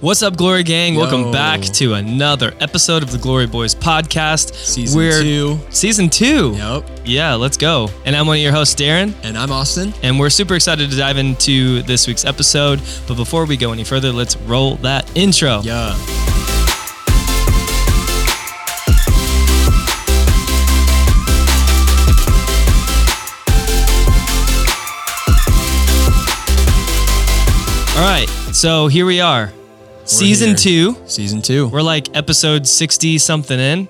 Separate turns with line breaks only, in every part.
What's up, Glory Gang?
Yo.
Welcome back to another episode of the Glory Boys podcast.
Season two.
Season two.
Yep.
Yeah, let's go. And I'm one of your hosts, Darren,
And I'm Austin.
and we're super excited to dive into this week's episode. But before we go any further, let's roll that intro.
Yeah.
All right, so here we are. Season
here.
two.
Season two.
We're like episode 60 something in.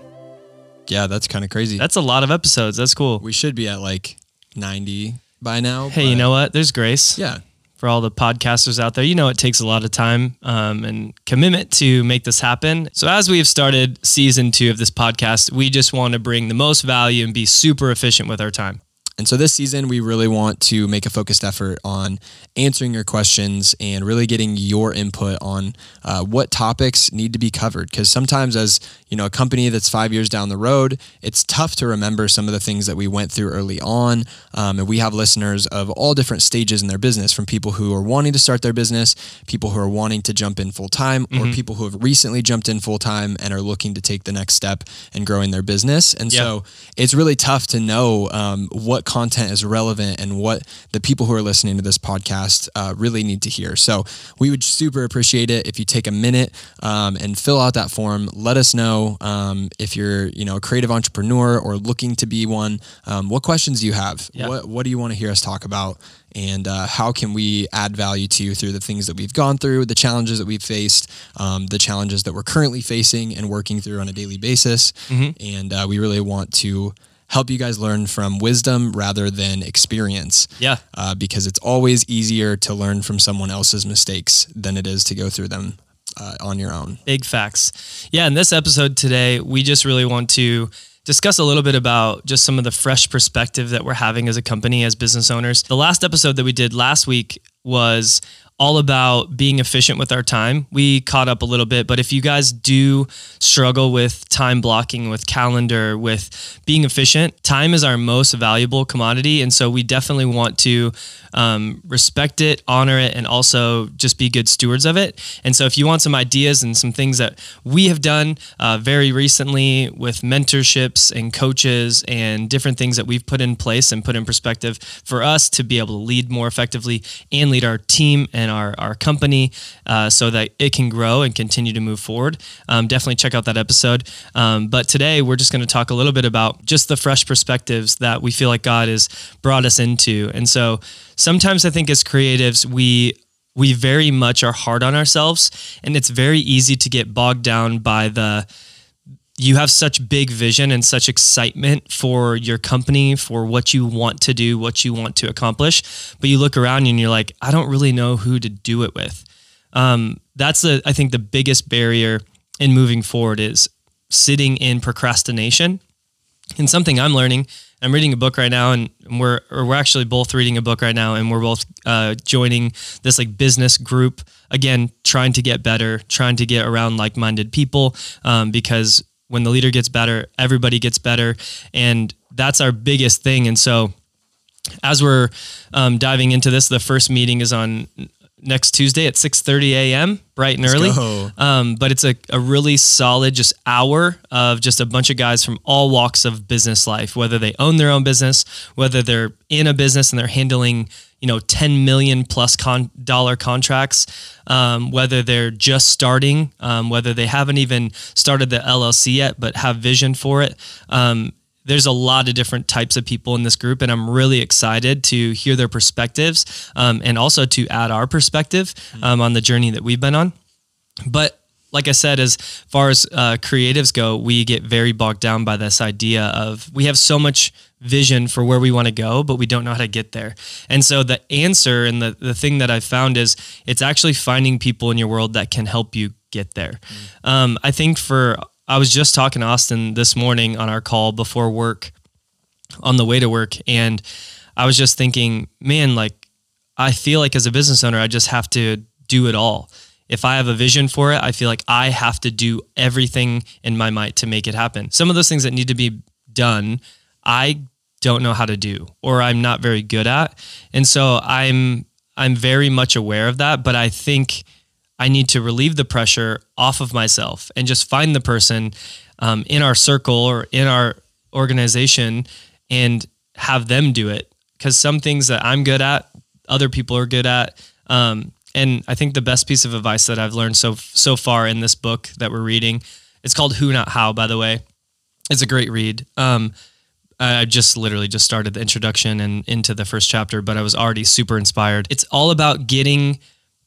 yeah, that's kind of crazy.
That's a lot of episodes. That's cool.
we should be at like 90 by now.
Hey, you know what? There's grace.
Yeah.
for all the podcasters out there. You know, it takes a lot of time um, and commitment to make this happen. So, as we have started season two of this podcast, we just want to bring the most value and be super efficient with our time.
And so this season, we really want to make a focused effort on answering your questions and really getting your input on uh, what topics need to be covered. Because sometimes, as you know, a company that's five years down the road, it's tough to remember some of the things that we went through early on. Um, and we have listeners of all different stages in their business, from people who are wanting to start their business, people who are wanting to jump in full time, or people who have recently jumped in full time and are looking to take the next step and growing their business. And
Yeah.
so it's really tough to know um, what content is relevant and what the people who are listening to this podcast uh, really need to hear. So we would super appreciate it if you take a minute um, and fill out that form. Let us know um, if you're you know a creative entrepreneur or looking to be one. Um, what questions do you have?
Yeah.
What what do you want to hear us talk about? And uh, how can we add value to you through the things that we've gone through, the challenges that we've faced, um, the challenges that we're currently facing and working through on a daily basis? And uh, we really want to help you guys learn from wisdom rather than experience.
Yeah.
Uh, because it's always easier to learn from someone else's mistakes than it is to go through them uh, on your own.
Big facts. Yeah, in this episode today, we just really want to discuss a little bit about just some of the fresh perspective that we're having as a company, as business owners. The last episode that we did last week was all about being efficient with our time. We caught up a little bit, but if you guys do struggle with time blocking, with calendar, with being efficient, time is our most valuable commodity. And so we definitely want to um, respect it, honor it, and also just be good stewards of it. And so, if you want some ideas and some things that we have done uh, very recently with mentorships and coaches and different things that we've put in place and put in perspective for us to be able to lead more effectively and lead our team and our, our company uh, so that it can grow and continue to move forward, um, definitely check out that episode. Um, but today, we're just going to talk a little bit about just the fresh perspectives that we feel like God has brought us into. And so, sometimes I think as creatives, we we very much are hard on ourselves and it's very easy to get bogged down by the you have such big vision and such excitement for your company for what you want to do what you want to accomplish but you look around and you're like i don't really know who to do it with um, that's the i think the biggest barrier in moving forward is sitting in procrastination and something I'm learning. I'm reading a book right now, and we're we're actually both reading a book right now, and we're both uh, joining this like business group again, trying to get better, trying to get around like-minded people, um, because when the leader gets better, everybody gets better, and that's our biggest thing. And so, as we're um, diving into this, the first meeting is on next Tuesday at 6:30 a.m. bright and early.
go.
Um, but it's a, a really solid just hour of just a bunch of guys from all walks of business life, whether they own their own business, whether they're in a business and they're handling, you know, 10 million plus con- dollar contracts, um, whether they're just starting, um, whether they haven't even started the LLC yet, but have vision for it. Um, there's a lot of different types of people in this group, and I'm really excited to hear their perspectives um, and also to add our perspective um, on the journey that we've been on. But like I said, as far as uh, creatives go, we get very bogged down by this idea of we have so much vision for where we want to go, but we don't know how to get there. And so the answer and the, the thing that I've found is it's actually finding people in your world that can help you get there. Um, I think for, I was just talking to Austin this morning on our call before work on the way to work. And I was just thinking, man, like, I feel like as a business owner, I just have to do it all. If I have a vision for it, I feel like I have to do everything in my might to make it happen. Some of those things that need to be done, I don't know how to do or I'm not very good at. And so I'm I'm very much aware of that, but I think I need to relieve the pressure off of myself and just find the person um, in our circle or in our organization and have them do it. Because some things that I'm good at, other people are good at. Um, and I think the best piece of advice that I've learned so so far in this book that we're reading, it's called Who Not How, by the way. It's a great read. Um, I just literally just started the introduction and into the first chapter, but I was already super inspired. It's all about getting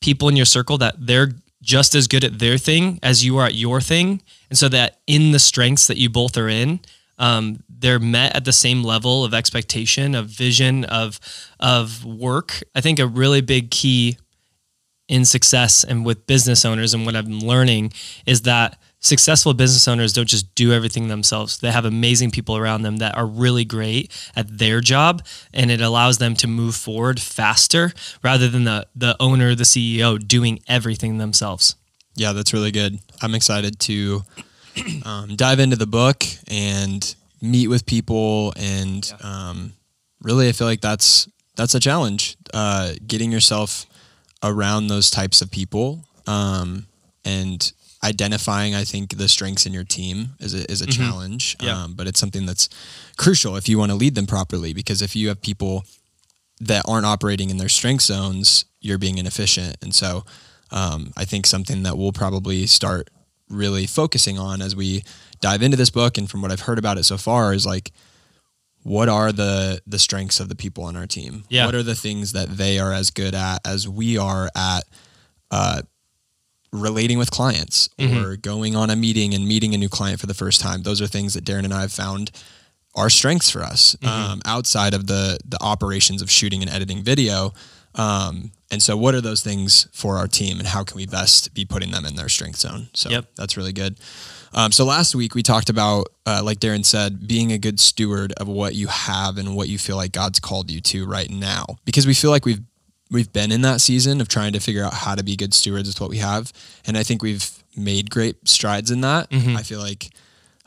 people in your circle that they're just as good at their thing as you are at your thing. And so that in the strengths that you both are in, um, they're met at the same level of expectation, of vision, of of work. I think a really big key in success and with business owners and what I'm learning is that successful business owners don't just do everything themselves. They have amazing people around them that are really great at their job and it allows them to move forward faster rather than the the owner, the CEO doing everything themselves.
Yeah, that's really good. I'm excited to um, dive into the book and meet with people and um, really I feel like that's that's a challenge. Uh, getting yourself around those types of people um, and identifying i think the strengths in your team is a, is a mm-hmm. challenge
yeah.
um, but it's something that's crucial if you want to lead them properly because if you have people that aren't operating in their strength zones you're being inefficient and so um, i think something that we'll probably start really focusing on as we dive into this book and from what i've heard about it so far is like what are the the strengths of the people on our team
yeah.
what are the things that they are as good at as we are at uh, relating with clients mm-hmm. or going on a meeting and meeting a new client for the first time. Those are things that Darren and I have found are strengths for us mm-hmm. um, outside of the the operations of shooting and editing video. Um, and so, what are those things for our team, and how can we best be putting them in their strength zone? So
yep.
that's really good. Um, so last week we talked about, uh, like Darren said, being a good steward of what you have and what you feel like God's called you to right now, because we feel like we've we've been in that season of trying to figure out how to be good stewards with what we have, and I think we've made great strides in that. Mm-hmm. I feel like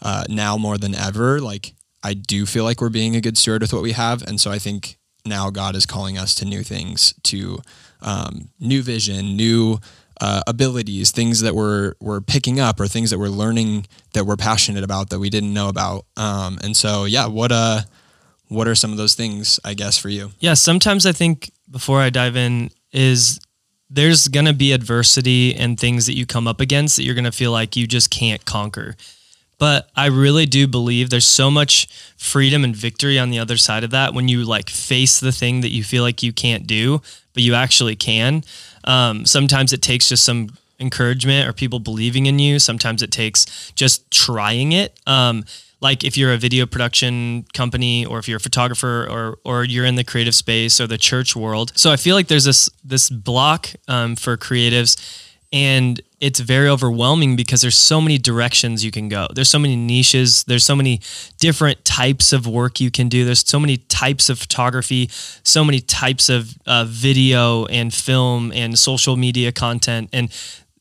uh, now more than ever, like I do feel like we're being a good steward with what we have, and so I think now God is calling us to new things, to um, new vision, new uh, abilities, things that we're we're picking up, or things that we're learning that we're passionate about that we didn't know about. Um, and so, yeah, what uh, what are some of those things? I guess for you.
Yeah, sometimes I think before I dive in is there's going to be adversity and things that you come up against that you're going to feel like you just can't conquer. But I really do believe there's so much freedom and victory on the other side of that when you like face the thing that you feel like you can't do, but you actually can. Um, sometimes it takes just some encouragement or people believing in you. Sometimes it takes just trying it. Um, like if you're a video production company or if you're a photographer or or you're in the creative space or the church world. So I feel like there's this this block um, for creatives and it's very overwhelming because there's so many directions you can go. There's so many niches. There's so many different types of work you can do. There's so many types of photography, so many types of uh, video and film and social media content and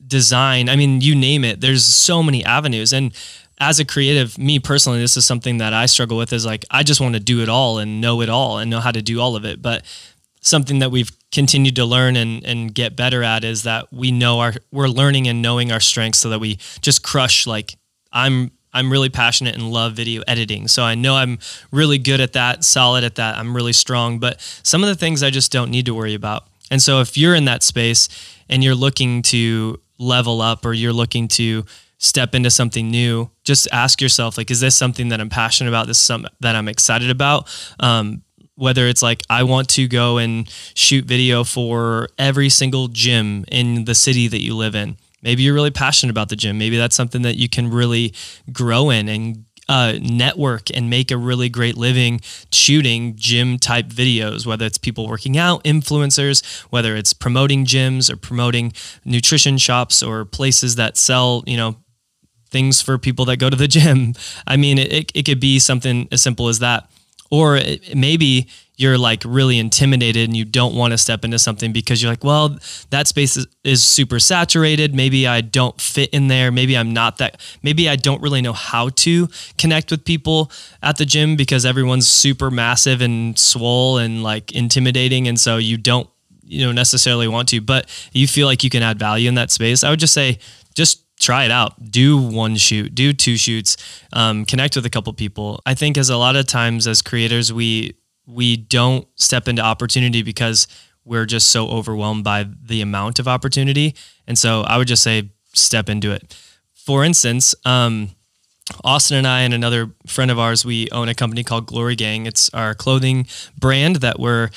design. I mean, you name it. There's so many avenues and as a creative, me personally, this is something that I struggle with is like, I just want to do it all and know it all and know how to do all of it. But something that we've continued to learn and, and get better at is that we know our, we're learning and knowing our strengths so that we just crush. Like I'm, I'm really passionate and love video editing. So I know I'm really good at that, solid at that. I'm really strong, but some of the things I just don't need to worry about. And so if you're in that space and you're looking to level up or you're looking to step into something new, just ask yourself, like, is this something that I'm passionate about? This is something that I'm excited about? Um, whether it's like I want to go and shoot video for every single gym in the city that you live in. Maybe you're really passionate about the gym. Maybe that's something that you can really grow in and uh, network and make a really great living shooting gym type videos, whether it's people working out, influencers, whether it's promoting gyms or promoting nutrition shops or places that sell, you know, things for people that go to the gym. I mean, it, it could be something as simple as that. Or it, maybe you're like really intimidated and you don't want to step into something because you're like, well, that space is, is super saturated. Maybe I don't fit in there. Maybe I'm not that, maybe I don't really know how to connect with people at the gym because everyone's super massive and swole and like intimidating. And so you don't you know necessarily want to, but you feel like you can add value in that space, I would just say just try it out. Do one shoot, do two shoots, um, connect with a couple people. I think as a lot of times as creators, we we don't step into opportunity because we're just so overwhelmed by the amount of opportunity. And so I would just say step into it. For instance, um, Austin and I and another friend of ours, we own a company called Glory Gang. It's our clothing brand that we're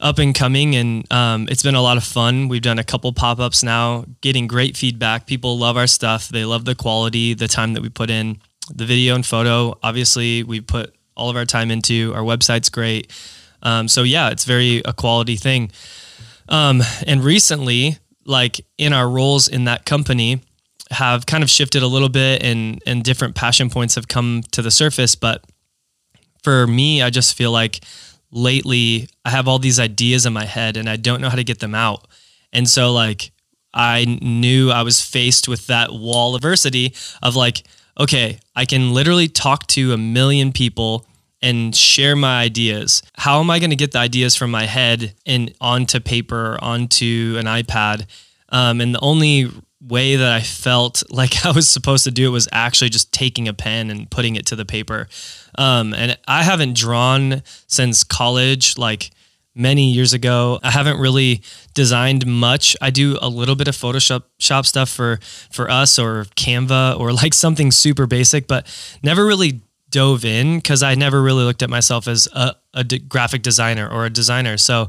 up and coming, and um, it's been a lot of fun. We've done a couple pop ups now, getting great feedback. People love our stuff. They love the quality, the time that we put in, the video and photo. Obviously, we put all of our time into. Our website's great. Um, so yeah, it's very a quality thing. Um, and recently, like in our roles in that company, have kind of shifted a little bit and and different passion points have come to the surface but for me I just feel like lately I have all these ideas in my head and I don't know how to get them out and so like I knew I was faced with that wall of adversity of like okay I can literally talk to a million people and share my ideas. How am I going to get the ideas from my head and onto paper, onto an iPad? Um, and the only way that I felt like I was supposed to do it was actually just taking a pen and putting it to the paper. Um, and I haven't drawn since college, like many years ago. I haven't really designed much. I do a little bit of Photoshop shop stuff for for us or Canva or like something super basic, but never really dove in because I never really looked at myself as a, a graphic designer or a designer. So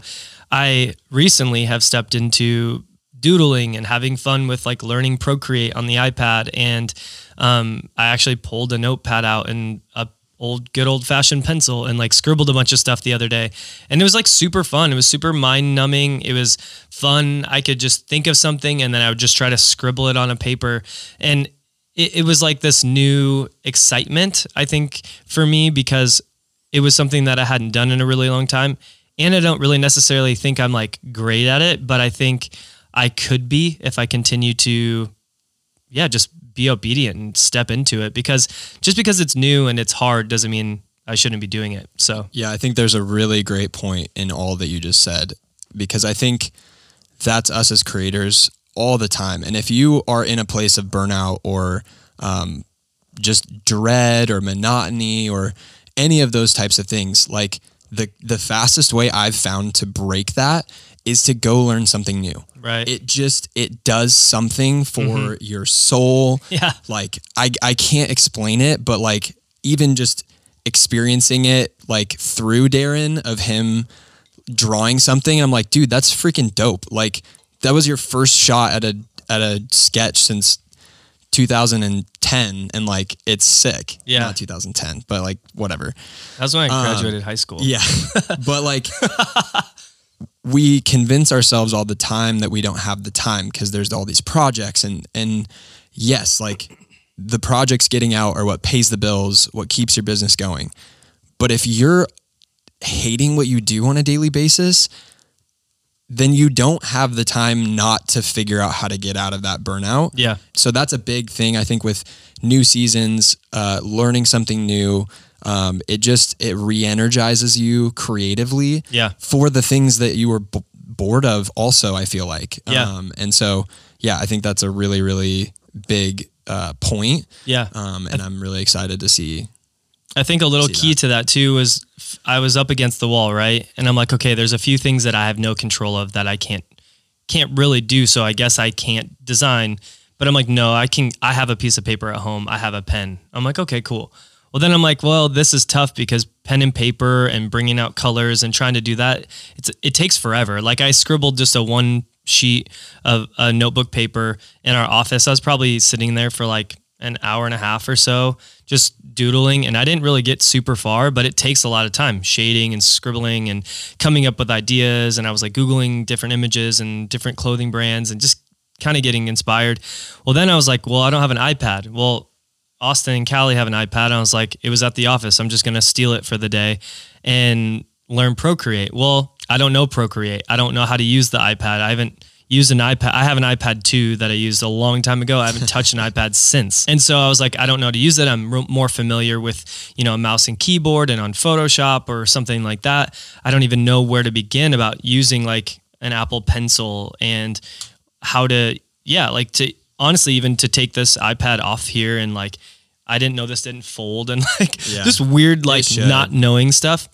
I recently have stepped into doodling and having fun with like learning Procreate on the iPad. And um, I actually pulled a notepad out and a old good old fashioned pencil and like scribbled a bunch of stuff the other day. And it was like super fun. It was super mind numbing. It was fun. I could just think of something and then I would just try to scribble it on a paper. And it, it was like this new excitement, I think, for me because it was something that I hadn't done in a really long time. And I don't really necessarily think I'm like great at it, but I think I could be if I continue to, yeah, just be obedient and step into it because just because it's new and it's hard doesn't mean I shouldn't be doing it. So,
yeah, I think there's a really great point in all that you just said because I think that's us as creators all the time. And if you are in a place of burnout or um, just dread or monotony or any of those types of things, like the the fastest way I've found to break that is to go learn something new.
Right.
It just it does something for mm-hmm. your soul.
Yeah.
Like I I can't explain it, but like even just experiencing it like through Darren of him drawing something, I'm like, dude, that's freaking dope. Like that was your first shot at a at a sketch since 2010 and like it's sick.
Yeah.
Not 2010, but like whatever.
That's when I um, graduated um, high school.
Yeah. but like we convince ourselves all the time that we don't have the time because there's all these projects and and yes, like the projects getting out are what pays the bills, what keeps your business going. But if you're hating what you do on a daily basis, then you don't have the time not to figure out how to get out of that burnout.
Yeah.
So that's a big thing I think with new seasons, uh, learning something new, um, it just it re-energizes you creatively
yeah.
for the things that you were b- bored of also i feel like.
Yeah.
Um, and so yeah i think that's a really really big uh, point.
Yeah.
Um, and i'm really excited to see
i think a little key that. to that too was i was up against the wall right? And i'm like okay there's a few things that i have no control of that i can't can't really do so i guess i can't design. But i'm like no i can i have a piece of paper at home. I have a pen. I'm like okay cool well, then I'm like, well, this is tough because pen and paper and bringing out colors and trying to do that, it's it takes forever. Like I scribbled just a one sheet of a notebook paper in our office. I was probably sitting there for like an hour and a half or so just doodling and I didn't really get super far, but it takes a lot of time shading and scribbling and coming up with ideas and I was like googling different images and different clothing brands and just kind of getting inspired. Well, then I was like, well, I don't have an iPad. Well, Austin and Callie have an iPad. And I was like, it was at the office. I'm just going to steal it for the day and learn Procreate. Well, I don't know Procreate. I don't know how to use the iPad. I haven't used an iPad. I have an iPad 2 that I used a long time ago. I haven't touched an iPad since. And so I was like, I don't know how to use it. I'm more familiar with, you know, a mouse and keyboard and on Photoshop or something like that. I don't even know where to begin about using like an Apple Pencil and how to yeah, like to honestly even to take this iPad off here and like I didn't know this didn't fold and like
Yeah.
just weird like not knowing stuff.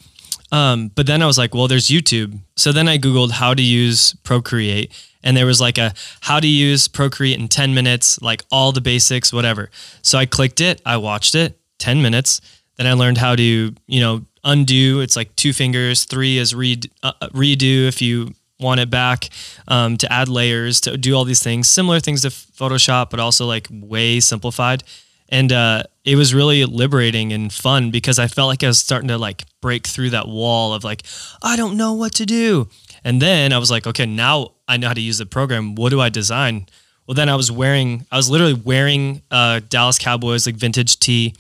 Um, but then I was like, well, there's YouTube. So then I Googled how to use Procreate and there was like a how to use Procreate in 10 minutes, like all the basics, whatever. So I clicked it, I watched it, 10 minutes. Then I learned how to, you know, undo. It's like two fingers, three is read, uh, redo if you want it back, um, to add layers, to do all these things, similar things to Photoshop, but also like way simplified and uh, it was really liberating and fun because I felt like I was starting to like break through that wall of like I don't know what to do. And then I was like, okay, now I know how to use the program. What do I design? Well, then I was wearing, I was literally wearing a Dallas Cowboys like vintage tee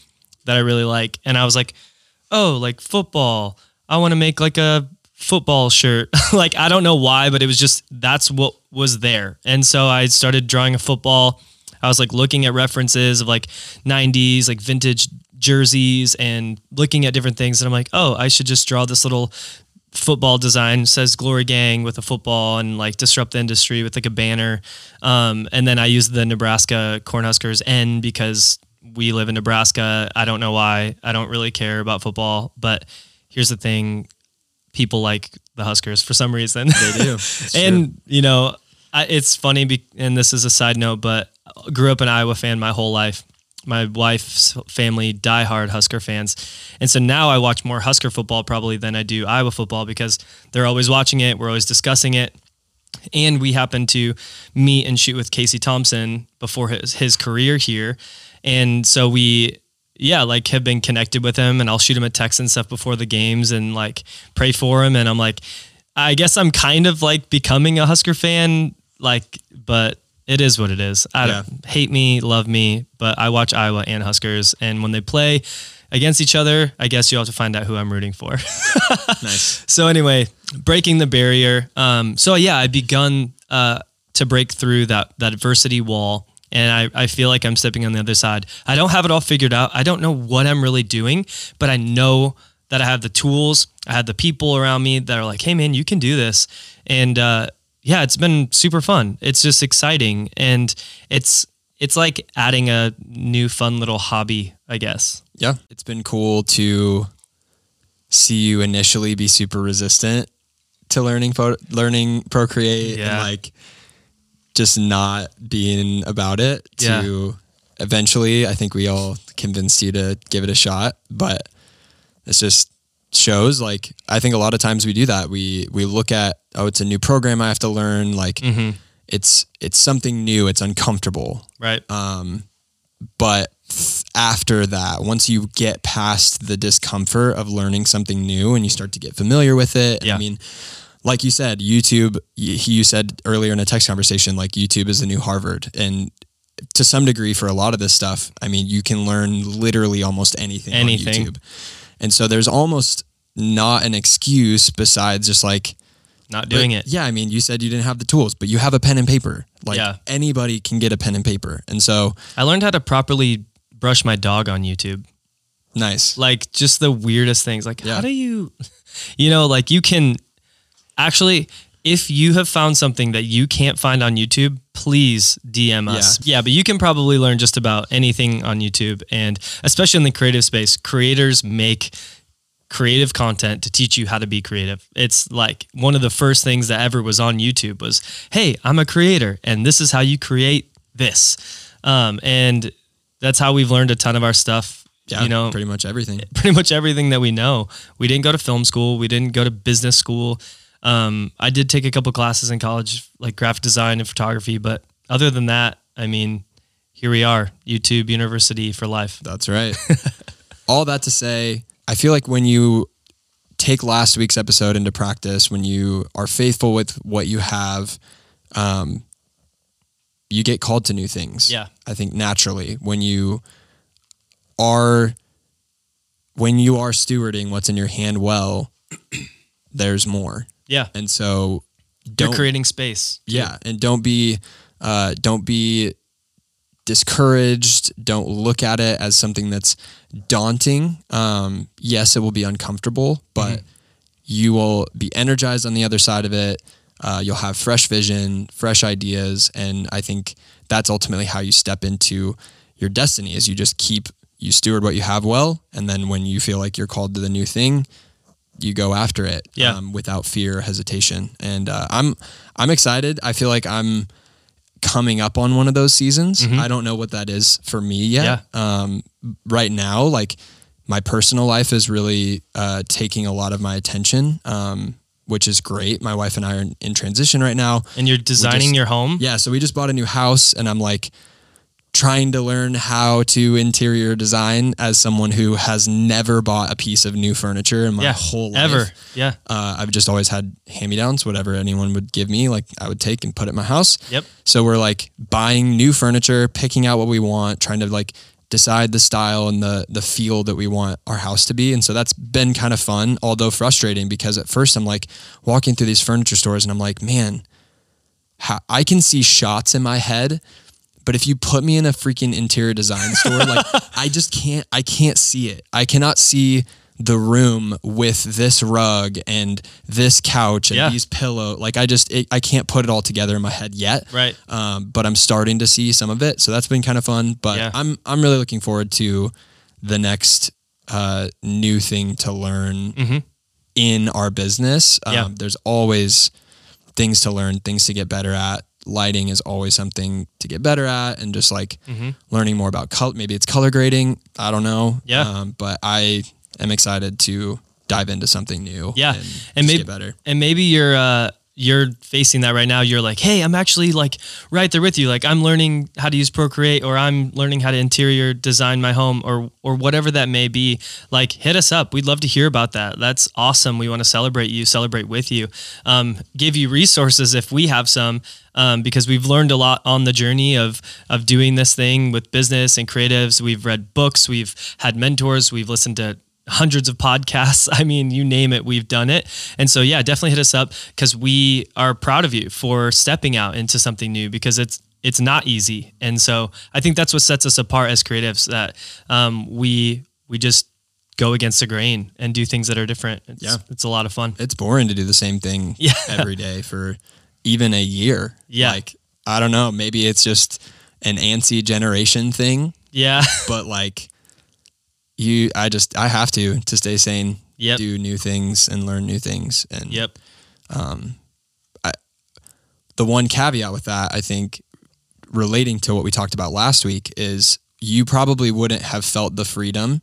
that I really like, and I was like, oh, like football. I want to make like a football shirt. like I don't know why, but it was just that's what was there. And so I started drawing a football. I was like looking at references of like 90s, like vintage jerseys and looking at different things. And I'm like, oh, I should just draw this little football design says glory gang with a football and like disrupt the industry with like a banner um, and then i use the nebraska cornhuskers n because we live in nebraska i don't know why i don't really care about football but here's the thing people like the huskers for some reason.
They do.
And you know I, it's funny be, and this is a side note but I grew up an iowa fan my whole life. My wife's family diehard husker fans. And so now i watch more husker football probably than i do iowa football because they're always watching it. We're always discussing it. And we happened to meet and shoot with casey thompson before his, his career here. And so we yeah like have been connected with him and i'll shoot him a text and stuff before the games and like pray for him and i'm like i guess i'm kind of like becoming a husker fan like but it is what it is i don't hate me love me but i watch iowa and huskers and when they play against each other i guess you'll have to find out who i'm rooting for
nice.
so anyway, breaking the barrier. Um, so yeah, I begun uh, to break through that that adversity wall, and I, I feel like I'm stepping on the other side. I don't have it all figured out. I don't know what I'm really doing, but I know that I have the tools. I have the people around me that are like, "Hey, man, you can do this," and uh, yeah, it's been super fun. It's just exciting, and it's it's like adding a new fun little hobby, I guess.
Yeah. It's been cool to see you initially be super resistant to learning learning Procreate
Yeah.
and like just not being about it to eventually I think we all convinced you to give it a shot, but it's just shows like I think a lot of times we do that. We we look at oh it's a new program I have to learn like mm-hmm. it's it's something new, it's uncomfortable
Right.
Um, but after that once you get past the discomfort of learning something new and you start to get familiar with it
Yeah.
i mean like you said youtube you said earlier in a text conversation like youtube is the new harvard and to some degree for a lot of this stuff i mean you can learn literally almost anything,
Anything.
on youtube and so there's almost not an excuse besides just like
Not doing
but,
it.
Yeah, I mean, you said you didn't have the tools, but you have a pen and paper. Like
Yeah.
anybody can get a pen and paper. And so
I learned how to properly brush my dog on YouTube.
nice.
Like just the weirdest things. Like
Yeah.
how do you you know, like you can actually if you have found something that you can't find on YouTube, please DM us. Yeah. but you can probably learn just about anything on YouTube and especially in the creative space, creators make creative content to teach you how to be creative. It's like one of the first things that ever was on YouTube was, "Hey, I'm a creator and this is how you create this." Um, and that's how we've learned a ton of our stuff.
Yeah,
you know,
pretty much everything.
pretty much everything that we know. We didn't go to film school. We didn't go to business school. Um, I did take a couple classes in college, like graphic design and photography, but other than that, I mean, here we are, YouTube University for life.
That's right. All that to say, I feel like when you take last week's episode into practice, when you are faithful with what you have, um, you get called to new things.
Yeah.
I think naturally when you are when you are stewarding what's in your hand well, there's more.
Yeah,
And so
you're creating space.
Yeah, and don't be uh, don't be discouraged. Don't look at it as something that's daunting. Um, yes, it will be uncomfortable, but you will be energized on the other side of it. Uh, you'll have fresh vision, fresh ideas, and I think that's ultimately how you step into your destiny. Is you just keep you steward what you have well, and then when you feel like you're called to the new thing, you go after it
Yeah.
um, without fear or hesitation. And uh, I'm I'm excited. I feel like I'm coming up on one of those seasons. I don't know what that is for me yet. Um, right now, like my personal life is really uh, taking a lot of my attention, um, which is great. My wife and I are in, in transition right now.
And you're designing
just-
your home.
Yeah, so we just bought a new house, and I'm like trying to learn how to interior design as someone who has never bought a piece of new furniture in my
Yeah,
whole life.
Ever. Yeah.
Uh, I've just always had hand me downs, whatever anyone would give me, like I would take and put at my house.
Yep.
So we're like buying new furniture, picking out what we want, trying to like decide the style and the the feel that we want our house to be. And so that's been kind of fun, although frustrating because at first I'm like walking through these furniture stores and I'm like, man, how, I can see shots in my head. But if you put me in a freaking interior design store, like I just can't, I can't see it. I cannot see the room with this rug and this couch and
Yeah.
these pillow. Like I just, it, I can't put it all together in my head yet.
Right.
Um, but I'm starting to see some of it, so that's been kind of fun. But
Yeah.
I'm, I'm really looking forward to the next uh, new thing to learn
Mhm.
in our business. Um,
Yeah.
There's always things to learn, things to get better at. Lighting is always something to get better at, and just like
Mhm.
learning more about color. Maybe it's color grading. I don't know.
Yeah.
Um, but I am excited to dive into something new.
Yeah.
and,
And maybe-
better.
and maybe you're uh you're facing that right now you're like hey i'm actually like right there with you. Like i'm learning how to use procreate or i'm learning how to interior design my home or or whatever that may be. Like hit us up. We'd love to hear about that. That's awesome. We want to celebrate you celebrate with you. Um, give you resources if we have some um, because we've learned a lot on the journey of of doing this thing with business and creatives. We've read books. We've had mentors. We've listened to hundreds of podcasts. I mean, you name it, we've done it. And so, yeah, definitely hit us up because we are proud of you for stepping out into something new because it's it's not easy. And so, I think that's what sets us apart as creatives that um, we we just go against the grain and do things that are different. It's,
Yeah.
it's a lot of fun.
it's boring to do the same thing
Yeah.
every day for even a year.
Yeah.
Like, I don't know, maybe it's just an antsy generation thing,
Yeah,
but like you I just I have to to stay sane,
Yep.
do new things and learn new things. And
yep, Um, I
the one caveat with that, I think, relating to what we talked about last week, is you probably wouldn't have felt the freedom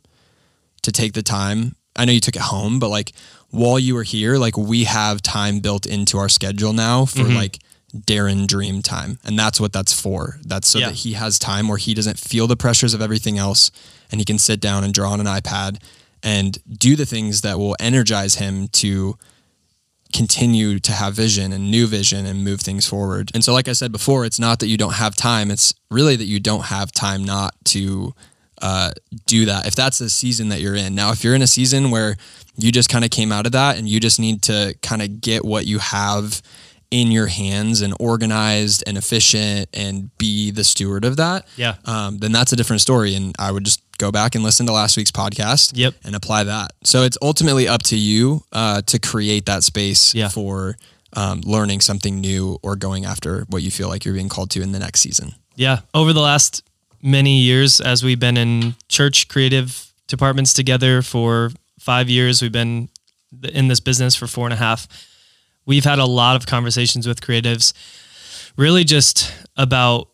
to take the time. I know you took it home, but like while you were here, like we have time built into our schedule now for
Mhm.
like Darren dream time. And that's what that's for. That's so
Yeah.
that he has time where he doesn't feel the pressures of everything else and he can sit down and draw on an iPad and do the things that will energize him to continue to have vision and new vision and move things forward. And so, like I said before, it's not that you don't have time, it's really that you don't have time not to uh, do that. If that's the season that you're in. Now, if you're in a season where you just kind of came out of that and you just need to kind of get what you have in your hands and organized and efficient and be the steward of that,
yeah,
um, then that's a different story. And I would just go back and listen to last week's podcast
Yep.
and apply that. So it's ultimately up to you uh, to create that space
Yeah.
for um, learning something new or going after what you feel like you're being called to in the next season.
yeah. Over the last many years, as we've been in church creative departments together for five years, we've been in this business for four and a half. We've had a lot of conversations with creatives, really just about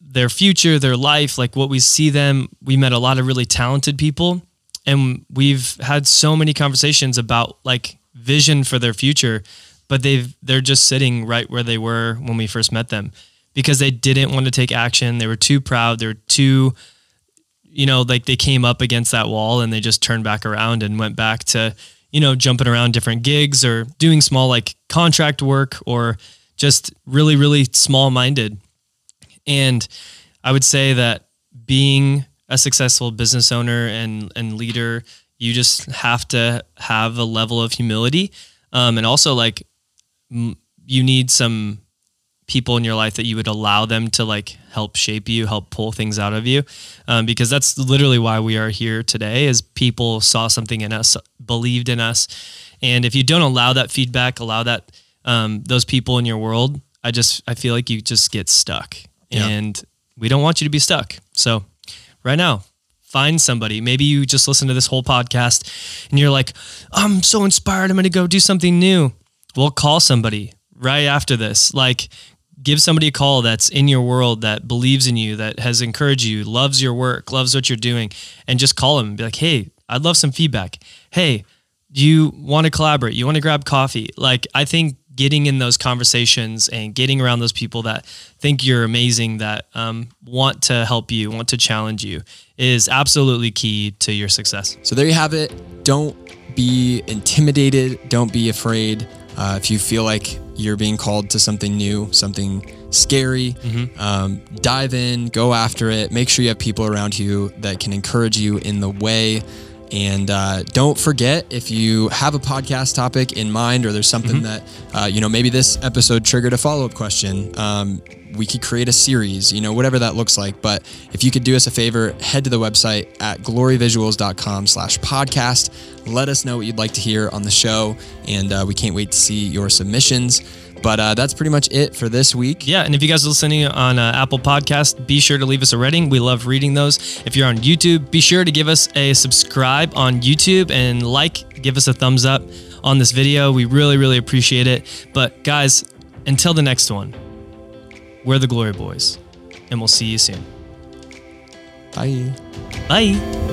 their future, their life, like what we see them. We met a lot of really talented people, and we've had so many conversations about like vision for their future, but they've they're just sitting right where they were when we first met them because they didn't want to take action. They were too proud. They were too, you know, like they came up against that wall and they just turned back around and went back to, you know, jumping around different gigs or doing small like contract work or just really, really small minded. And I would say that being a successful business owner and, and leader, you just have to have a level of humility. Um, and also like m- you need some people in your life that you would allow them to like help shape you, help pull things out of you. Um, because that's literally why we are here today is people saw something in us, believed in us. And if you don't allow that feedback, allow that um, those people in your world, I just I feel like you just get stuck,
Yeah.
and we don't want you to be stuck. So right now, find somebody. Maybe you just listen to this whole podcast and you're like, I'm so inspired. I'm going to go do something new. We'll call somebody right after this. Like, give somebody a call that's in your world that believes in you, that has encouraged you, loves your work, loves what you're doing, and just call them and be like, hey, I'd love some feedback. Hey, do you want to collaborate? You want to grab coffee? Like, I think getting in those conversations and getting around those people that think you're amazing, that um, want to help you, want to challenge you, is absolutely key to your success.
So there you have it. Don't be intimidated. Don't be afraid. Uh, if you feel like you're being called to something new, something scary, um, dive in, go after it. Make sure you have people around you that can encourage you in the way. And uh, don't forget if you have a podcast topic in mind, or there's something that uh, you know, maybe this episode triggered a follow up question. Um, we could create a series, you know, whatever that looks like. But if you could do us a favor, head to the website at gloryvisuals.com slash podcast. Let us know what you'd like to hear on the show. And uh, we can't wait to see your submissions. But uh, that's pretty much it for this week.
Yeah, and if you guys are listening on uh, Apple Podcast, be sure to leave us a rating. We love reading those. If you're on YouTube, be sure to give us a subscribe on YouTube and like, give us a thumbs up on this video. We really, really appreciate it. But guys, until the next one, we're the Glory Boys, and we'll see you soon.
Bye.
Bye.